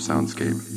soundscape.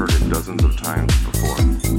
Heard it dozens of times before.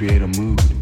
Create a mood